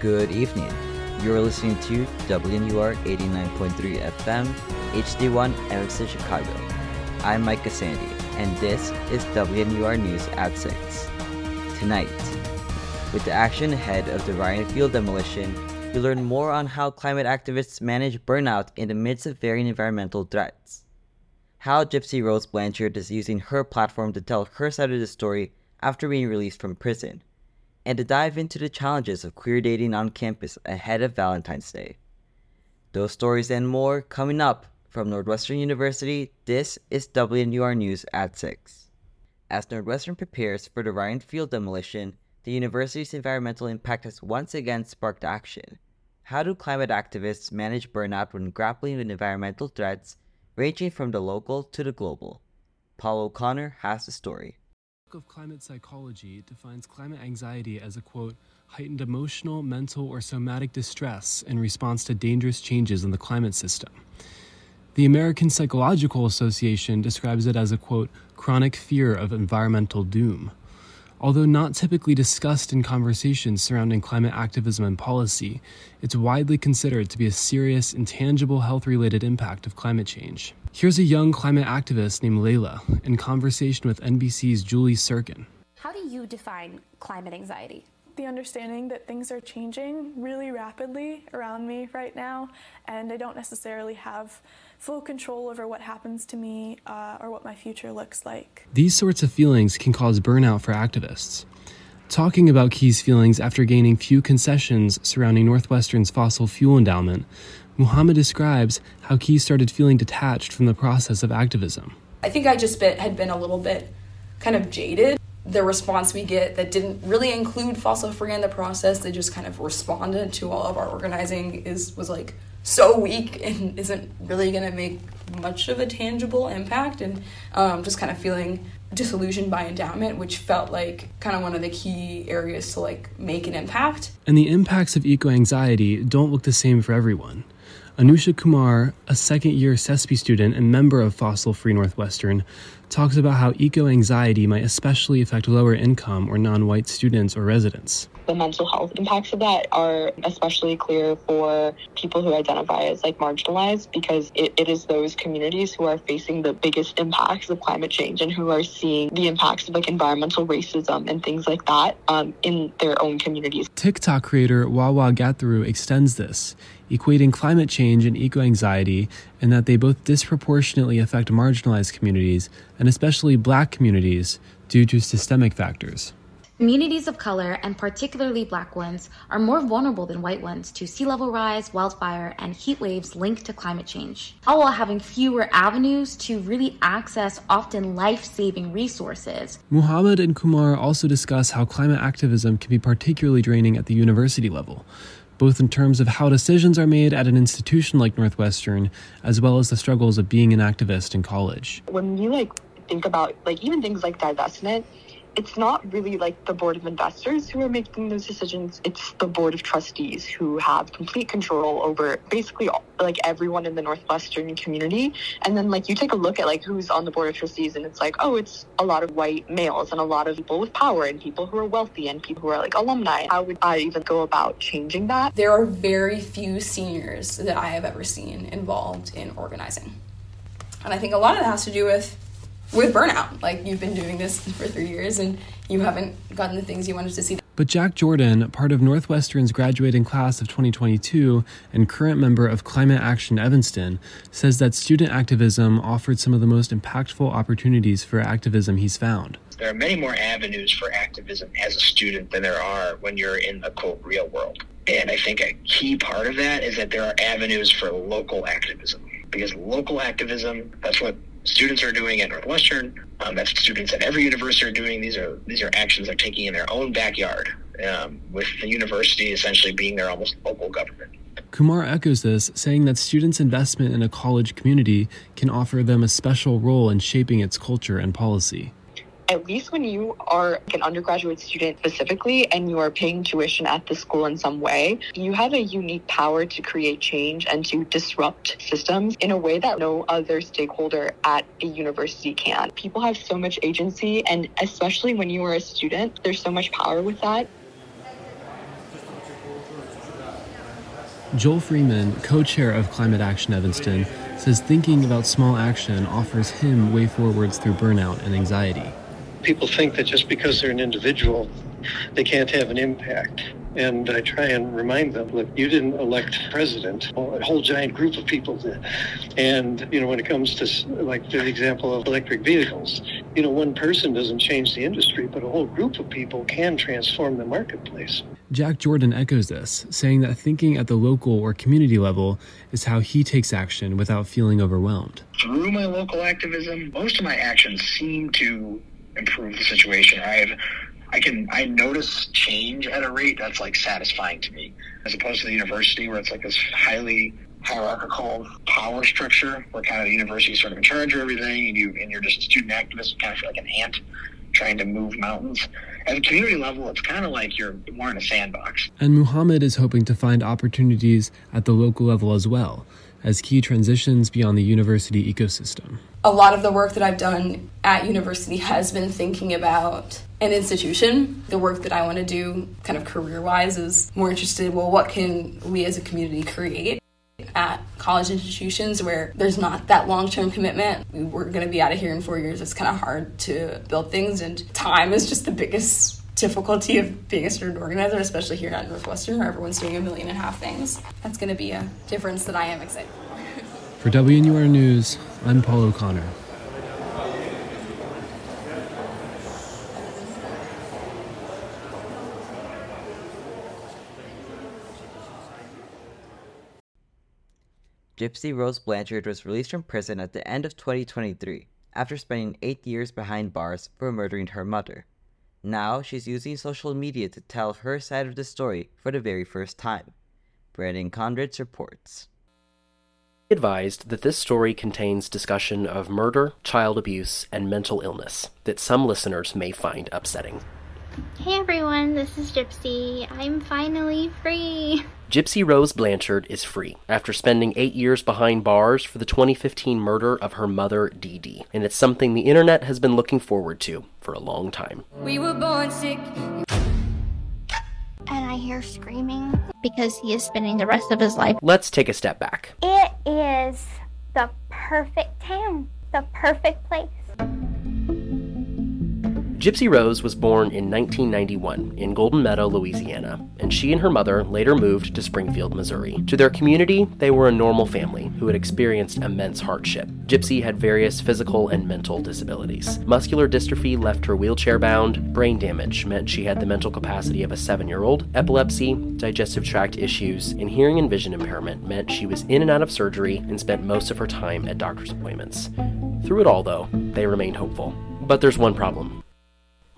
Good evening. You're listening to WNUR 89.3 FM, HD1 Evanston, Chicago. I'm Micah Sandy, and this is WNUR News at 6. Tonight, with the action ahead of the Ryan Field demolition, we learn more on how climate activists manage burnout in the midst of varying environmental threats. How Gypsy Rose Blanchard is using her platform to tell her side of the story after being released from prison and to dive into the challenges of queer dating on campus ahead of Valentine's Day. Those stories and more coming up from Northwestern University. This is WNUR News at 6. As Northwestern prepares for the Ryan Field demolition, the university's environmental impact has once again sparked action. How do climate activists manage burnout when grappling with environmental threats ranging from the local to the global? Paul O'Connor has the story of climate psychology defines climate anxiety as a quote, heightened emotional, mental, or somatic distress in response to dangerous changes in the climate system. The American Psychological Association describes it as a quote, chronic fear of environmental doom. Although not typically discussed in conversations surrounding climate activism and policy, it's widely considered to be a serious, intangible health related impact of climate change. Here's a young climate activist named Layla in conversation with NBC's Julie Tsirkin. How do you define climate anxiety? The understanding that things are changing really rapidly around me right now, and I don't necessarily have full control over what happens to me uh, or what my future looks like. These sorts of feelings can cause burnout for activists. Talking about Key's feelings after gaining few concessions surrounding Northwestern's fossil fuel endowment, Muhammad describes how Key started feeling detached from the process of activism. I think I just been, had been a little bit kind of jaded. The response we get that didn't really include fossil free in the process, they just kind of responded to all of our organizing is was like, so weak and isn't really going to make much of a tangible impact and um, just kind of feeling disillusioned by endowment which felt like kind of one of the key areas to like make an impact and the impacts of eco anxiety don't look the same for everyone Anusha Kumar, a second year SESP student and member of Fossil Free Northwestern, talks about how eco anxiety might especially affect lower income or non white students or residents the mental health impacts of that are especially clear for people who identify as like marginalized because it, it is those communities who are facing the biggest impacts of climate change and who are seeing the impacts of like environmental racism and things like that um, in their own communities. TikTok creator Wawa Gatheru extends this, equating climate change and eco anxiety, and that they both disproportionately affect marginalized communities and especially black communities due to systemic factors. Communities of color, and particularly black ones, are more vulnerable than white ones to sea level rise, wildfire, and heat waves linked to climate change, all while having fewer avenues to really access often life saving resources. Muhammad and Kumar also discuss how climate activism can be particularly draining at the university level both in terms of how decisions are made at an institution like Northwestern, as well as the struggles of being an activist in college. When you like think about like even things like divestment, it's not really like the board of investors who are making those decisions. It's the board of trustees who have complete control over basically like everyone in the Northwestern community. And then like you take a look at like who's on the board of trustees and it's like, oh, it's a lot of white males and a lot of people with power and people who are wealthy and people who are like alumni. How would I even go about changing that? There are very few seniors that I have ever seen involved in organizing. And I think a lot of that has to do with with burnout. Like you've been doing this for three years and you haven't gotten the things you wanted to see. But Jack Jordan, part of Northwestern's graduating class of 2022 and current member of Climate Action Evanston, says that student activism offered some of the most impactful opportunities for activism he's found. There are many more avenues for activism as a student than there are when you're in the quote real world. And I think a key part of that is that there are avenues for local activism because local activism, that's what students are doing at Northwestern. Um, that's students at every university are doing. These are these are actions they're taking in their own backyard, um, with the university essentially being their almost local government. Kumar echoes this, saying that students' investment in a college community can offer them a special role in shaping its culture and policy at least when you are an undergraduate student specifically and you are paying tuition at the school in some way, you have a unique power to create change and to disrupt systems in a way that no other stakeholder at a university can. People have so much agency, and especially when you are a student, there's so much power with that. Joel Freeman, co chair of Climate Action Evanston, says thinking about small action offers him way forwards through burnout and anxiety. People think that just because they're an individual, they can't have an impact. And I try and remind them, look, you didn't elect president, a whole giant group of people did. And, you know, when it comes to like the example of electric vehicles, you know, one person doesn't change the industry, but a whole group of people can transform the marketplace. Jack Jordan echoes this, saying that thinking at the local or community level is how he takes action without feeling overwhelmed. Through my local activism, most of my actions seem to improve the situation. I've I can I notice change at a rate that's like satisfying to me, as opposed to the university where it's like this highly hierarchical power structure where kind of the university is sort of in charge of everything, and you and you're just a student activist, kind of feel like an ant trying to move mountains. At the community level, it's kind of like you're more in a sandbox. And Muhammad is hoping to find opportunities at the local level as well as key transitions beyond the university ecosystem. A lot of the work that I've done at university has been thinking about an institution. The work that I want to do, kind of career wise, is more interested well, what can we as a community create? At college institutions where there's not that long term commitment, we're going to be out of here in four years. It's kind of hard to build things, and time is just the biggest difficulty of being a student organizer, especially here at Northwestern, where everyone's doing a million and a half things. That's going to be a difference that I am excited for. For WNUR News, I'm Paul O'Connor. Gypsy Rose Blanchard was released from prison at the end of 2023 after spending eight years behind bars for murdering her mother. Now she's using social media to tell her side of the story for the very first time. Brandon Conrads reports. Advised that this story contains discussion of murder, child abuse, and mental illness that some listeners may find upsetting. Hey everyone, this is Gypsy. I'm finally free. Gypsy Rose Blanchard is free after spending eight years behind bars for the 2015 murder of her mother, Dee Dee, and it's something the internet has been looking forward to for a long time. We were born sick. And I hear screaming because he is spending the rest of his life. Let's take a step back. It is the perfect town, the perfect place. Gypsy Rose was born in 1991 in Golden Meadow, Louisiana, and she and her mother later moved to Springfield, Missouri. To their community, they were a normal family who had experienced immense hardship. Gypsy had various physical and mental disabilities. Muscular dystrophy left her wheelchair bound, brain damage meant she had the mental capacity of a seven year old, epilepsy, digestive tract issues, and hearing and vision impairment meant she was in and out of surgery and spent most of her time at doctor's appointments. Through it all, though, they remained hopeful. But there's one problem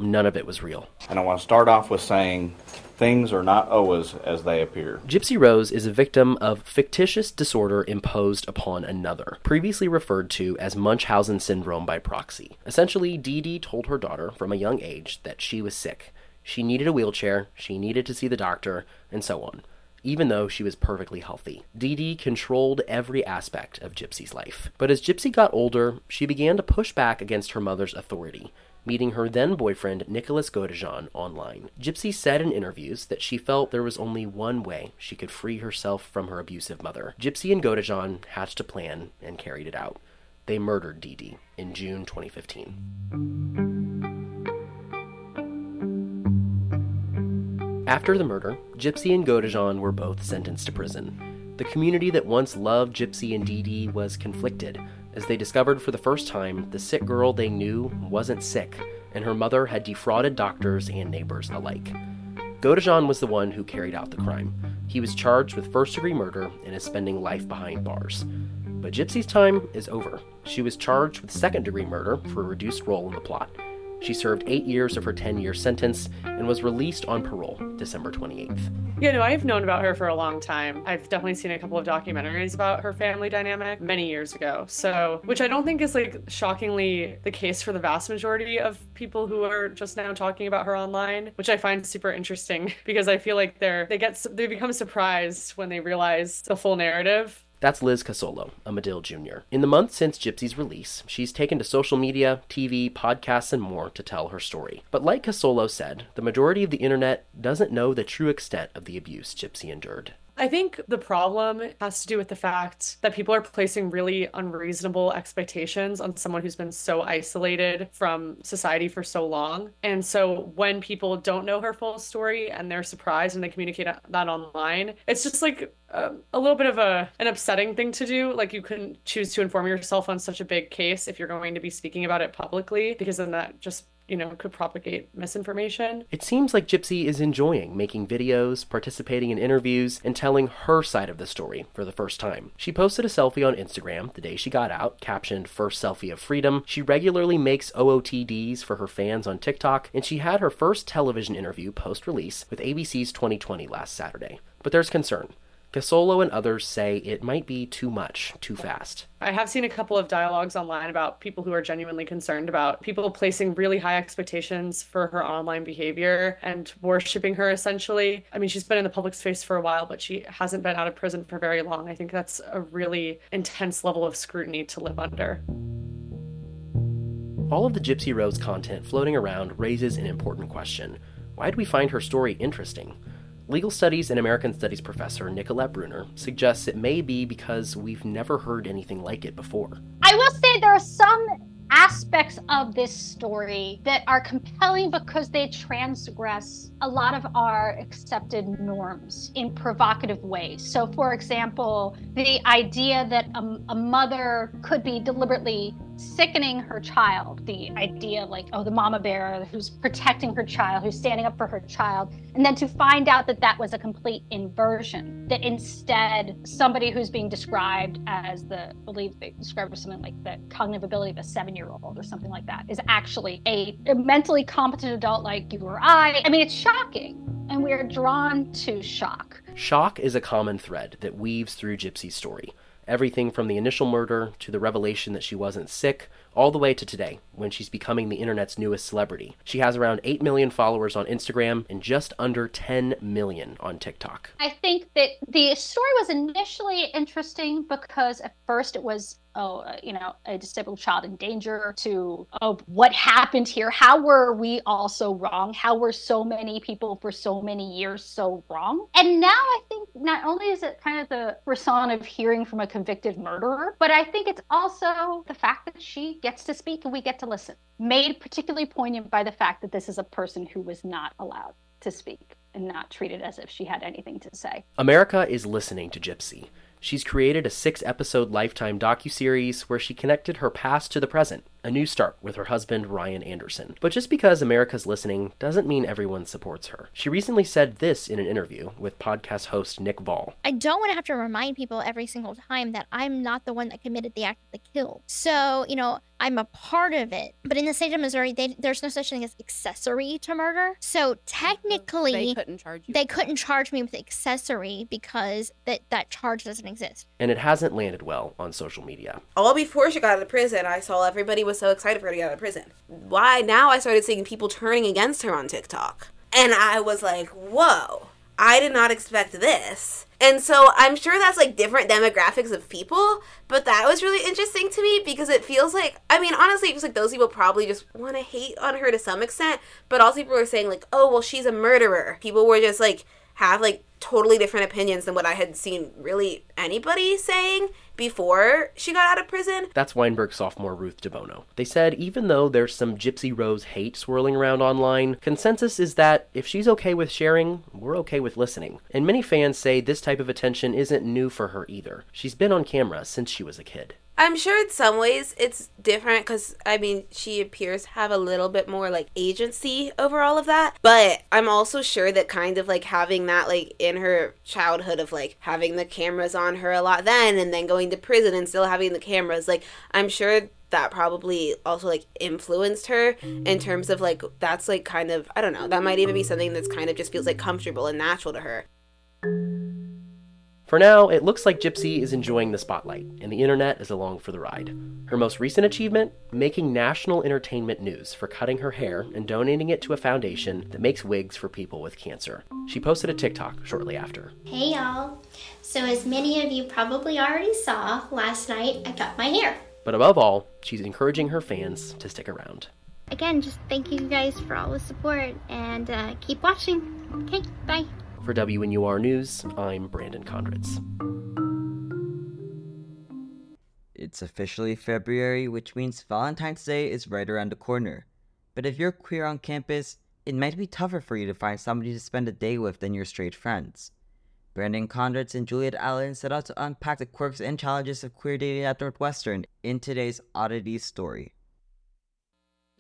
None of it was real. And I want to start off with saying things are not always as they appear. Gypsy Rose is a victim of factitious disorder imposed upon another, previously referred to as Munchausen syndrome by proxy. Essentially, Dee Dee told her daughter from a young age that she was sick. She needed a wheelchair, she needed to see the doctor, and so on even though she was perfectly healthy. Dee Dee controlled every aspect of Gypsy's life. But as Gypsy got older, she began to push back against her mother's authority meeting her then boyfriend Nicholas Godejohn online. Gypsy said in interviews that she felt there was only one way she could free herself from her abusive mother. Gypsy and Godejohn hatched a plan and carried it out. They murdered Dee Dee in June 2015. After the murder, Gypsy and Godejohn were both sentenced to prison. The community that once loved Gypsy and Dee Dee was conflicted as they discovered for the first time the sick girl they knew wasn't sick, and her mother had defrauded doctors and neighbors alike. Godejohn was the one who carried out the crime. He was charged with first degree murder and is spending life behind bars. But Gypsy's time is over. She was charged with second degree murder for a reduced role in the plot. She served eight years of her 10 year sentence and was released on parole December 28th. Yeah, no, I've known about her for a long time. I've definitely seen a couple of documentaries about her family dynamic many years ago. So, which I don't think is like shockingly the case for the vast majority of people who are just now talking about her online, which I find super interesting because I feel like they're they get they become surprised when they realize the full narrative that's Liz Casolo, a Medill Jr. In the month since Gypsy's release, she's taken to social media, TV, podcasts, and more to tell her story. But like Casolo said, the majority of the internet doesn't know the true extent of the abuse Gypsy endured. I think the problem has to do with the fact that people are placing really unreasonable expectations on someone who's been so isolated from society for so long. And so when people don't know her full story and they're surprised and they communicate that online, it's just like a, a little bit of a an upsetting thing to do. Like you couldn't choose to inform yourself on such a big case if you're going to be speaking about it publicly because then that just you know, could propagate misinformation. It seems like Gypsy is enjoying making videos, participating in interviews, and telling her side of the story for the first time. She posted a selfie on Instagram the day she got out, captioned First Selfie of Freedom. She regularly makes OOTDs for her fans on TikTok, and she had her first television interview post release with ABC's 2020 last Saturday. But there's concern. Casolo and others say it might be too much, too fast. I have seen a couple of dialogues online about people who are genuinely concerned about people placing really high expectations for her online behavior and worshiping her essentially. I mean, she's been in the public space for a while, but she hasn't been out of prison for very long. I think that's a really intense level of scrutiny to live under. All of the Gypsy Rose content floating around raises an important question. Why do we find her story interesting? Legal Studies and American Studies professor Nicolette Bruner suggests it may be because we've never heard anything like it before. I will say there are some aspects of this story that are compelling because they transgress a lot of our accepted norms in provocative ways. So, for example, the idea that a, a mother could be deliberately sickening her child. The idea, like, oh, the mama bear who's protecting her child, who's standing up for her child, and then to find out that that was a complete inversion. That instead, somebody who's being described as the, I believe they described as something like the cognitive ability of a seven-year-old or something like that, is actually a, a mentally competent adult like you or I. I mean, it's shocking and we are drawn to shock. Shock is a common thread that weaves through Gypsy's story. Everything from the initial murder to the revelation that she wasn't sick, all the way to today, when she's becoming the internet's newest celebrity. She has around 8 million followers on Instagram and just under 10 million on TikTok. I think that the story was initially interesting because at first it was oh, uh, you know, a disabled child in danger to, oh, what happened here? How were we all so wrong? How were so many people for so many years so wrong? And now I think not only is it kind of the frisson of hearing from a convicted murderer, but I think it's also the fact that she gets to speak and we get to listen. Made particularly poignant by the fact that this is a person who was not allowed to speak and not treated as if she had anything to say. America is listening to Gypsy. She's created a six episode Lifetime docuseries where she connected her past to the present, a new start with her husband Ryan Anderson. But just because America's listening doesn't mean everyone supports her. She recently said this in an interview with podcast host Nick Viall. I don't want to have to remind people every single time that I'm not the one that committed the act of the kill. So, you know, I'm a part of it. But in the state of Missouri, they, there's no such thing as accessory to murder. So technically, they couldn't charge you. They couldn't charge me with accessory because that that charge doesn't exist. And it hasn't landed well on social media. All before she got out of prison, I saw everybody was so excited for her to get out of prison. Why now? I started seeing people turning against her on TikTok, and I was like, "Whoa! I did not expect this." And so I'm sure that's like different demographics of people, but that was really interesting to me because it feels like I mean, honestly, it feels like those people probably just want to hate on her to some extent, but also people were saying like, "Oh, well, she's a murderer." People were just like have like totally different opinions than what I had seen really anybody saying before she got out of prison. That's Weinberg sophomore Ruth DeBono. They said even though there's some Gypsy Rose hate swirling around online, consensus is that if she's okay with sharing, we're okay with listening. And many fans say this type of attention isn't new for her either. She's been on camera since she was a kid. I'm sure in some ways it's different because I mean she appears have a little bit more like agency over all of that. But I'm also sure that kind of like having that like in her childhood of like having the cameras on her a lot then and then going to prison and still having the cameras, like I'm sure that probably also like influenced her in terms of like that's like kind of I don't know, that might even be something that's kind of just feels like comfortable and natural to her. For now, it looks like Gypsy is enjoying the spotlight, and the internet is along for the ride. Her most recent achievement? Making national entertainment news for cutting her hair and donating it to a foundation that makes wigs for people with cancer. She posted a TikTok shortly after. Hey y'all. So, as many of you probably already saw, last night I cut my hair. But above all, she's encouraging her fans to stick around. Again, just thank you guys for all the support and uh, keep watching. Okay, bye. For WNUR News, I'm Brandon Condritz. It's officially February, which means Valentine's Day is right around the corner. But if you're queer on campus, it might be tougher for you to find somebody to spend a day with than your straight friends. Brandon Condritz and Juliet Allen set out to unpack the quirks and challenges of queer dating at Northwestern in today's Oddities story.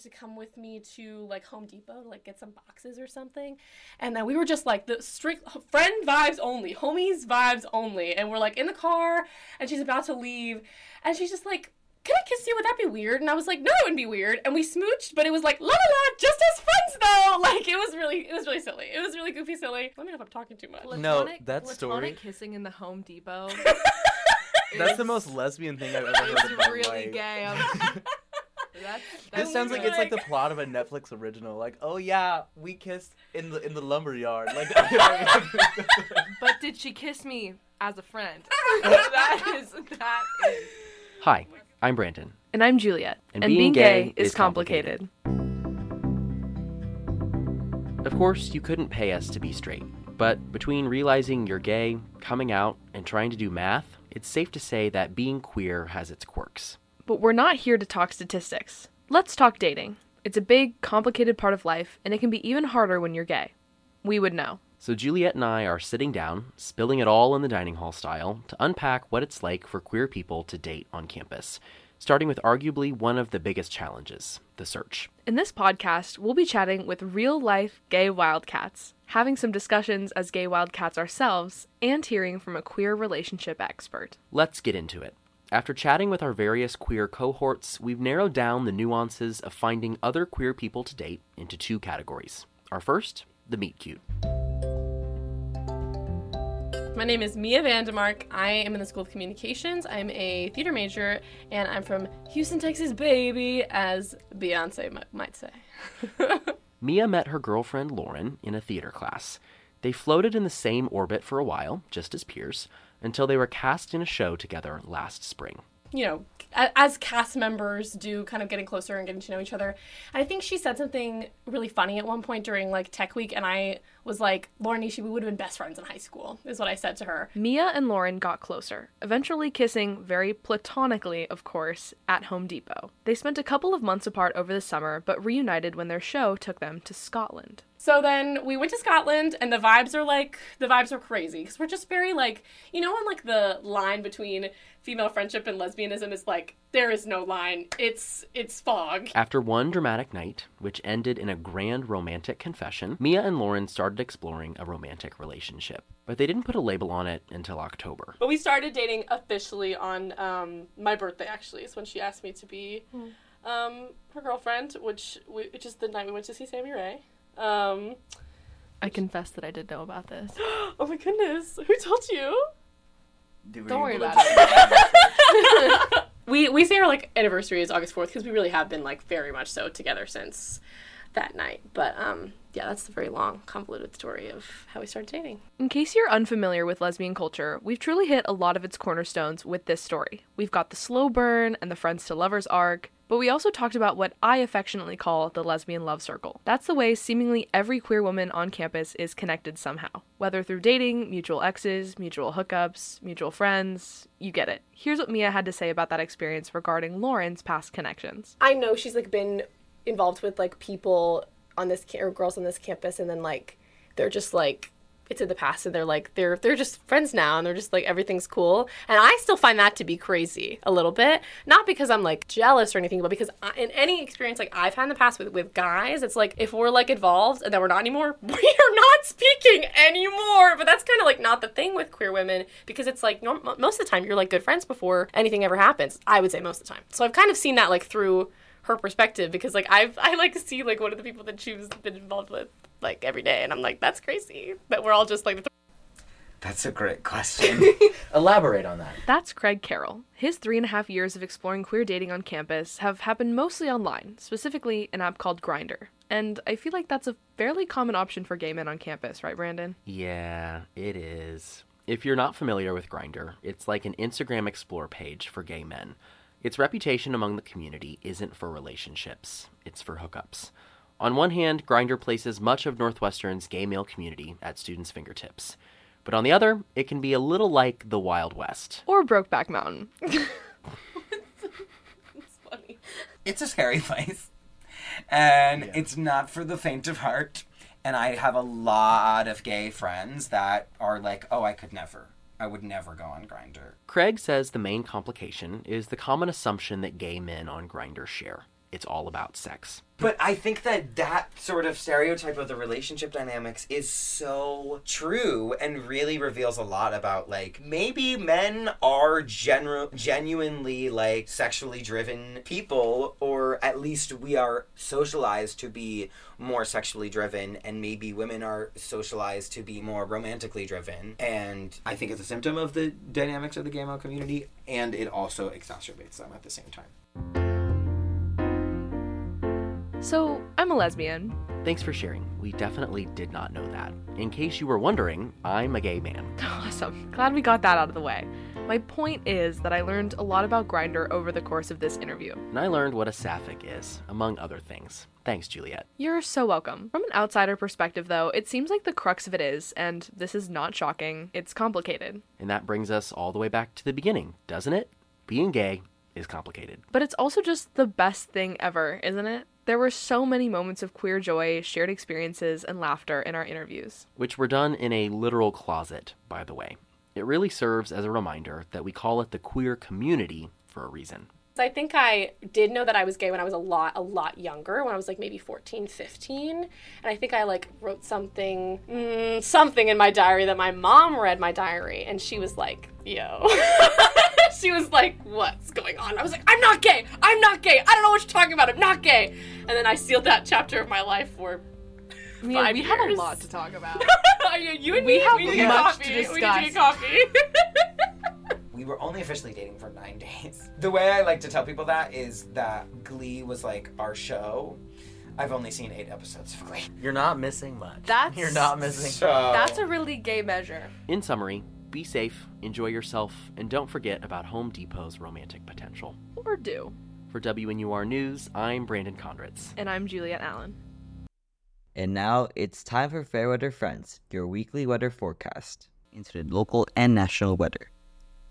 To come with me to like Home Depot to like get some boxes or something. And then we were just like the strict friend vibes only, homies vibes only. And we're like in the car and she's about to leave and she's just like, Can I kiss you? Would that be weird? And I was like, No, it wouldn't be weird. And we smooched, but it was like la la la, just as friends though. Like it was really it was really silly. It was really goofy silly. Let me know if I'm talking too much. No, Platonic- that platonic story- kissing in the Home Depot. That's the most lesbian thing I've ever heard in It's really life. gay. I'm- That's, This sounds like it's like the plot of a Netflix original. Like, oh yeah, we kissed in the in the lumber yard. Like, But did she kiss me as a friend? that is that is. Hi, I'm Brandon. And I'm Juliet. And being gay is complicated. Of course, you couldn't pay us to be straight. But between realizing you're gay, coming out, and trying to do math, it's safe to say that being queer has its quirks. But we're not here to talk statistics. Let's talk dating. It's a big, complicated part of life, and it can be even harder when you're gay. We would know. So Juliet and I are sitting down, spilling it all in the dining hall style, to unpack what it's like for queer people to date on campus, starting with arguably one of the biggest challenges the search. In this podcast, we'll be chatting with real life gay wildcats, having some discussions as gay wildcats ourselves, and hearing from a queer relationship expert. Let's get into it. After chatting with our various queer cohorts, we've narrowed down the nuances of finding other queer people to date into two categories. Our first, the meet cute. My name is Mia Vandemark. I am in the School of Communications. I'm a theater major, and I'm from Houston, Texas, baby, as Beyonce m- might say. Mia met her girlfriend Lauren in a theater class. They floated in the same orbit for a while, just as peers, until they were cast in a show together last spring. You know, as cast members do, kind of getting closer and getting to know each other. And I think she said something really funny at one point during like Tech Week, and I was like, Lauren Nishi, we would have been best friends in high school, is what I said to her. Mia and Lauren got closer, eventually kissing very platonically, of course, at Home Depot. They spent a couple of months apart over the summer, but reunited when their show took them to Scotland. So then we went to Scotland, and the vibes are like the vibes are crazy because we're just very like you know, when like the line between female friendship and lesbianism is like there is no line. It's it's fog. After one dramatic night, which ended in a grand romantic confession, Mia and Lauren started exploring a romantic relationship. But they didn't put a label on it until October. But we started dating officially on um, my birthday. Actually, is when she asked me to be um, her girlfriend, which we, which is the night we went to see Sammy Rae. Um, I confess that I did know about this. oh my goodness, who told you? Don't worry about it. we we say our like anniversary is August fourth because we really have been like very much so together since that night. But um, yeah, that's the very long, convoluted story of how we started dating. In case you're unfamiliar with lesbian culture, we've truly hit a lot of its cornerstones with this story. We've got the slow burn and the friends to lovers arc, but we also talked about what I affectionately call the lesbian love circle. That's the way seemingly every queer woman on campus is connected somehow, whether through dating, mutual exes, mutual hookups, mutual friends. You get it. Here's what Mia had to say about that experience regarding Lauren's past connections. I know she's like been involved with like people on this ca- or girls on this campus, and then like they're just like it's in the past, and they're like they're they're just friends now, and they're just like everything's cool. And I still find that to be crazy a little bit, not because I'm like jealous or anything, but because I, in any experience like I've had in the past with with guys, it's like if we're like involved and then we're not anymore, we are not speaking anymore. But that's kind of like not the thing with queer women because it's like norm- most of the time you're like good friends before anything ever happens. I would say most of the time. So I've kind of seen that like through her perspective because like I've I like see like one of the people that she's been involved with like every day and I'm like that's crazy that we're all just like That's a great question. Elaborate on that. That's Craig Carroll. His three and a half years of exploring queer dating on campus have happened mostly online, specifically an app called Grindr. And I feel like that's a fairly common option for gay men on campus, right, Brandon? Yeah, it is. If you're not familiar with Grindr, it's like an Instagram Explore page for gay men. Its reputation among the community isn't for relationships, it's for hookups. On one hand, Grindr places much of Northwestern's gay male community at students' fingertips. But on the other, it can be a little like the Wild West. Or Brokeback Mountain. It's funny. It's a scary place. And it's not for the faint of heart. And I have a lot of gay friends that are like, oh, I could never. I would never go on Grindr. Craig says the main complication is the common assumption that gay men on Grindr share. It's all about sex. But I think that that sort of stereotype of the relationship dynamics is so true and really reveals a lot about like maybe men are genu- genuinely like sexually driven people or at least we are socialized to be more sexually driven and maybe women are socialized to be more romantically driven and I think it's a symptom of the dynamics of the gay male community and it also exacerbates them at the same time. So, I'm a lesbian. Thanks for sharing. We definitely did not know that. In case you were wondering, I'm a gay man. Awesome. Glad we got that out of the way. My point is that I learned a lot about Grindr over the course of this interview. And I learned what a sapphic is, among other things. Thanks, Juliet. You're so welcome. From an outsider perspective, though, it seems like the crux of it is, and this is not shocking, it's complicated. And that brings us all the way back to the beginning, doesn't it? Being gay is complicated. But it's also just the best thing ever, isn't it? There were so many moments of queer joy, shared experiences, and laughter in our interviews. Which were done in a literal closet, by the way. It really serves as a reminder that we call it the queer community for a reason. I think I did know that I was gay when I was a lot, a lot younger, when I was like maybe 14, 15. And I think I like wrote something, mm, something in my diary that my mom read my diary and she was like, yo. she was like, what's going on? I was like, I'm not gay. I'm not gay. I don't know what you're talking about. I'm not gay. And then I sealed that chapter of my life for I five we years. have a lot to talk about. you and We me, have we need much coffee. to We need discuss. get coffee. we were only officially dating for nine days. The way I like to tell people that is that Glee was like our show. I've only seen eight episodes of Glee. You're not missing much. That's You're not missing. So That's a really gay measure. In summary, be safe, enjoy yourself, and don't forget about Home Depot's romantic potential. Or do. For WNUR News, I'm Brandon Conrads. And I'm Juliet Allen. And now it's time for Fairweather Friends, your weekly weather forecast into the local and national weather.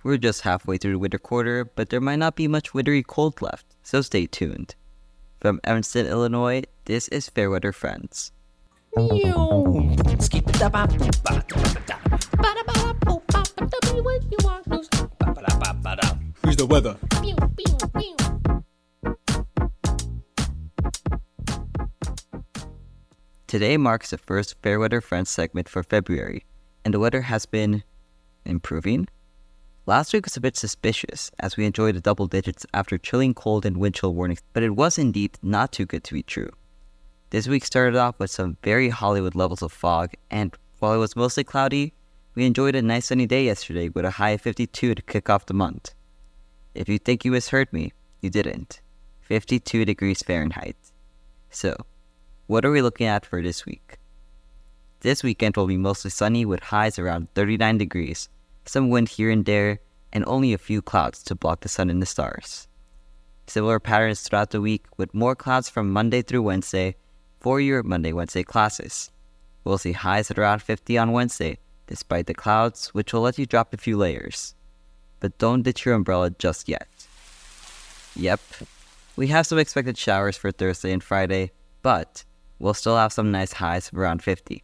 We're just halfway through the winter quarter, but there might not be much wintry cold left, so stay tuned. From Evanston, Illinois, this is Fairweather Friends. Here's the weather. Today marks the first Fairweather Friends segment for February, and the weather has been improving. Last week was a bit suspicious as we enjoyed the double digits after chilling cold and wind chill warnings, but it was indeed not too good to be true. This week started off with some very Hollywood levels of fog, and while it was mostly cloudy, we enjoyed a nice sunny day yesterday with a high of 52 to kick off the month. If you think you misheard me, you didn't. 52 degrees Fahrenheit. So, what are we looking at for this week? This weekend will be mostly sunny with highs around 39 degrees, some wind here and there, and only a few clouds to block the sun and the stars. Similar patterns throughout the week with more clouds from Monday through Wednesday for your Monday Wednesday classes. We'll see highs at around 50 on Wednesday, despite the clouds, which will let you drop a few layers. But don't ditch your umbrella just yet. Yep, we have some expected showers for Thursday and Friday, but we'll still have some nice highs of around 50.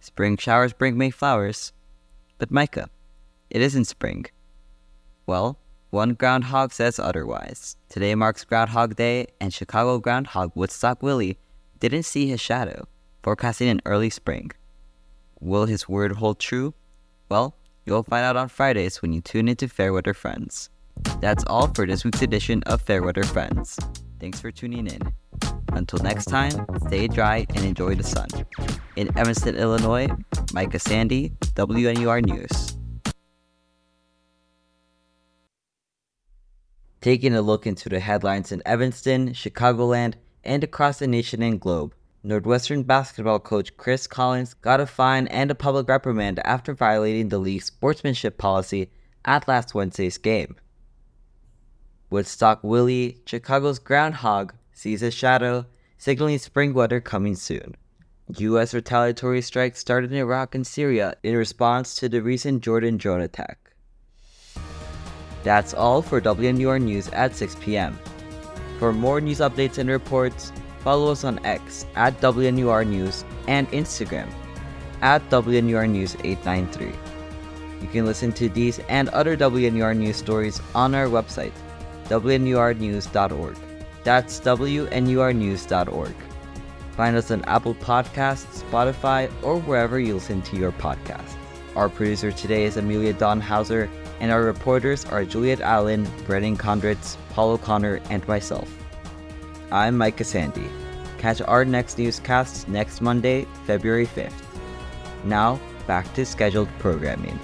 Spring showers bring May flowers. But Micah, it isn't spring. Well, one groundhog says otherwise. Today marks Groundhog Day, and Chicago groundhog Woodstock Willie didn't see his shadow, forecasting an early spring. Will his word hold true? Well, you'll find out on Fridays when you tune into Fairweather Friends. That's all for this week's edition of Fairweather Friends. Thanks for tuning in. Until next time, stay dry and enjoy the sun. In Evanston, Illinois, Micah Sandy, WNUR News. Taking a look into the headlines in Evanston, Chicagoland, and across the nation and globe, Northwestern basketball coach Chris Collins got a fine and a public reprimand after violating the league's sportsmanship policy at last Wednesday's game. Woodstock Willie, Chicago's groundhog, sees a shadow, signaling spring weather coming soon. U.S. retaliatory strikes started in Iraq and Syria in response to the recent Jordan drone attack. That's all for WNUR News at 6 p.m. For more news updates and reports, follow us on X at WNUR News and Instagram at WNUR News 893. You can listen to these and other WNUR news stories on our website, WNURnews.org. That's WNURnews.org. Find us on Apple Podcasts, Spotify, or wherever you listen to your podcasts. Our producer today is Amelia Donhauser, and our reporters are Juliet Allen, Brennan Condritz, Paul O'Connor, and myself. I'm Micah Sandy. Catch our next newscasts next Monday, February 5th. Now, back to scheduled programming.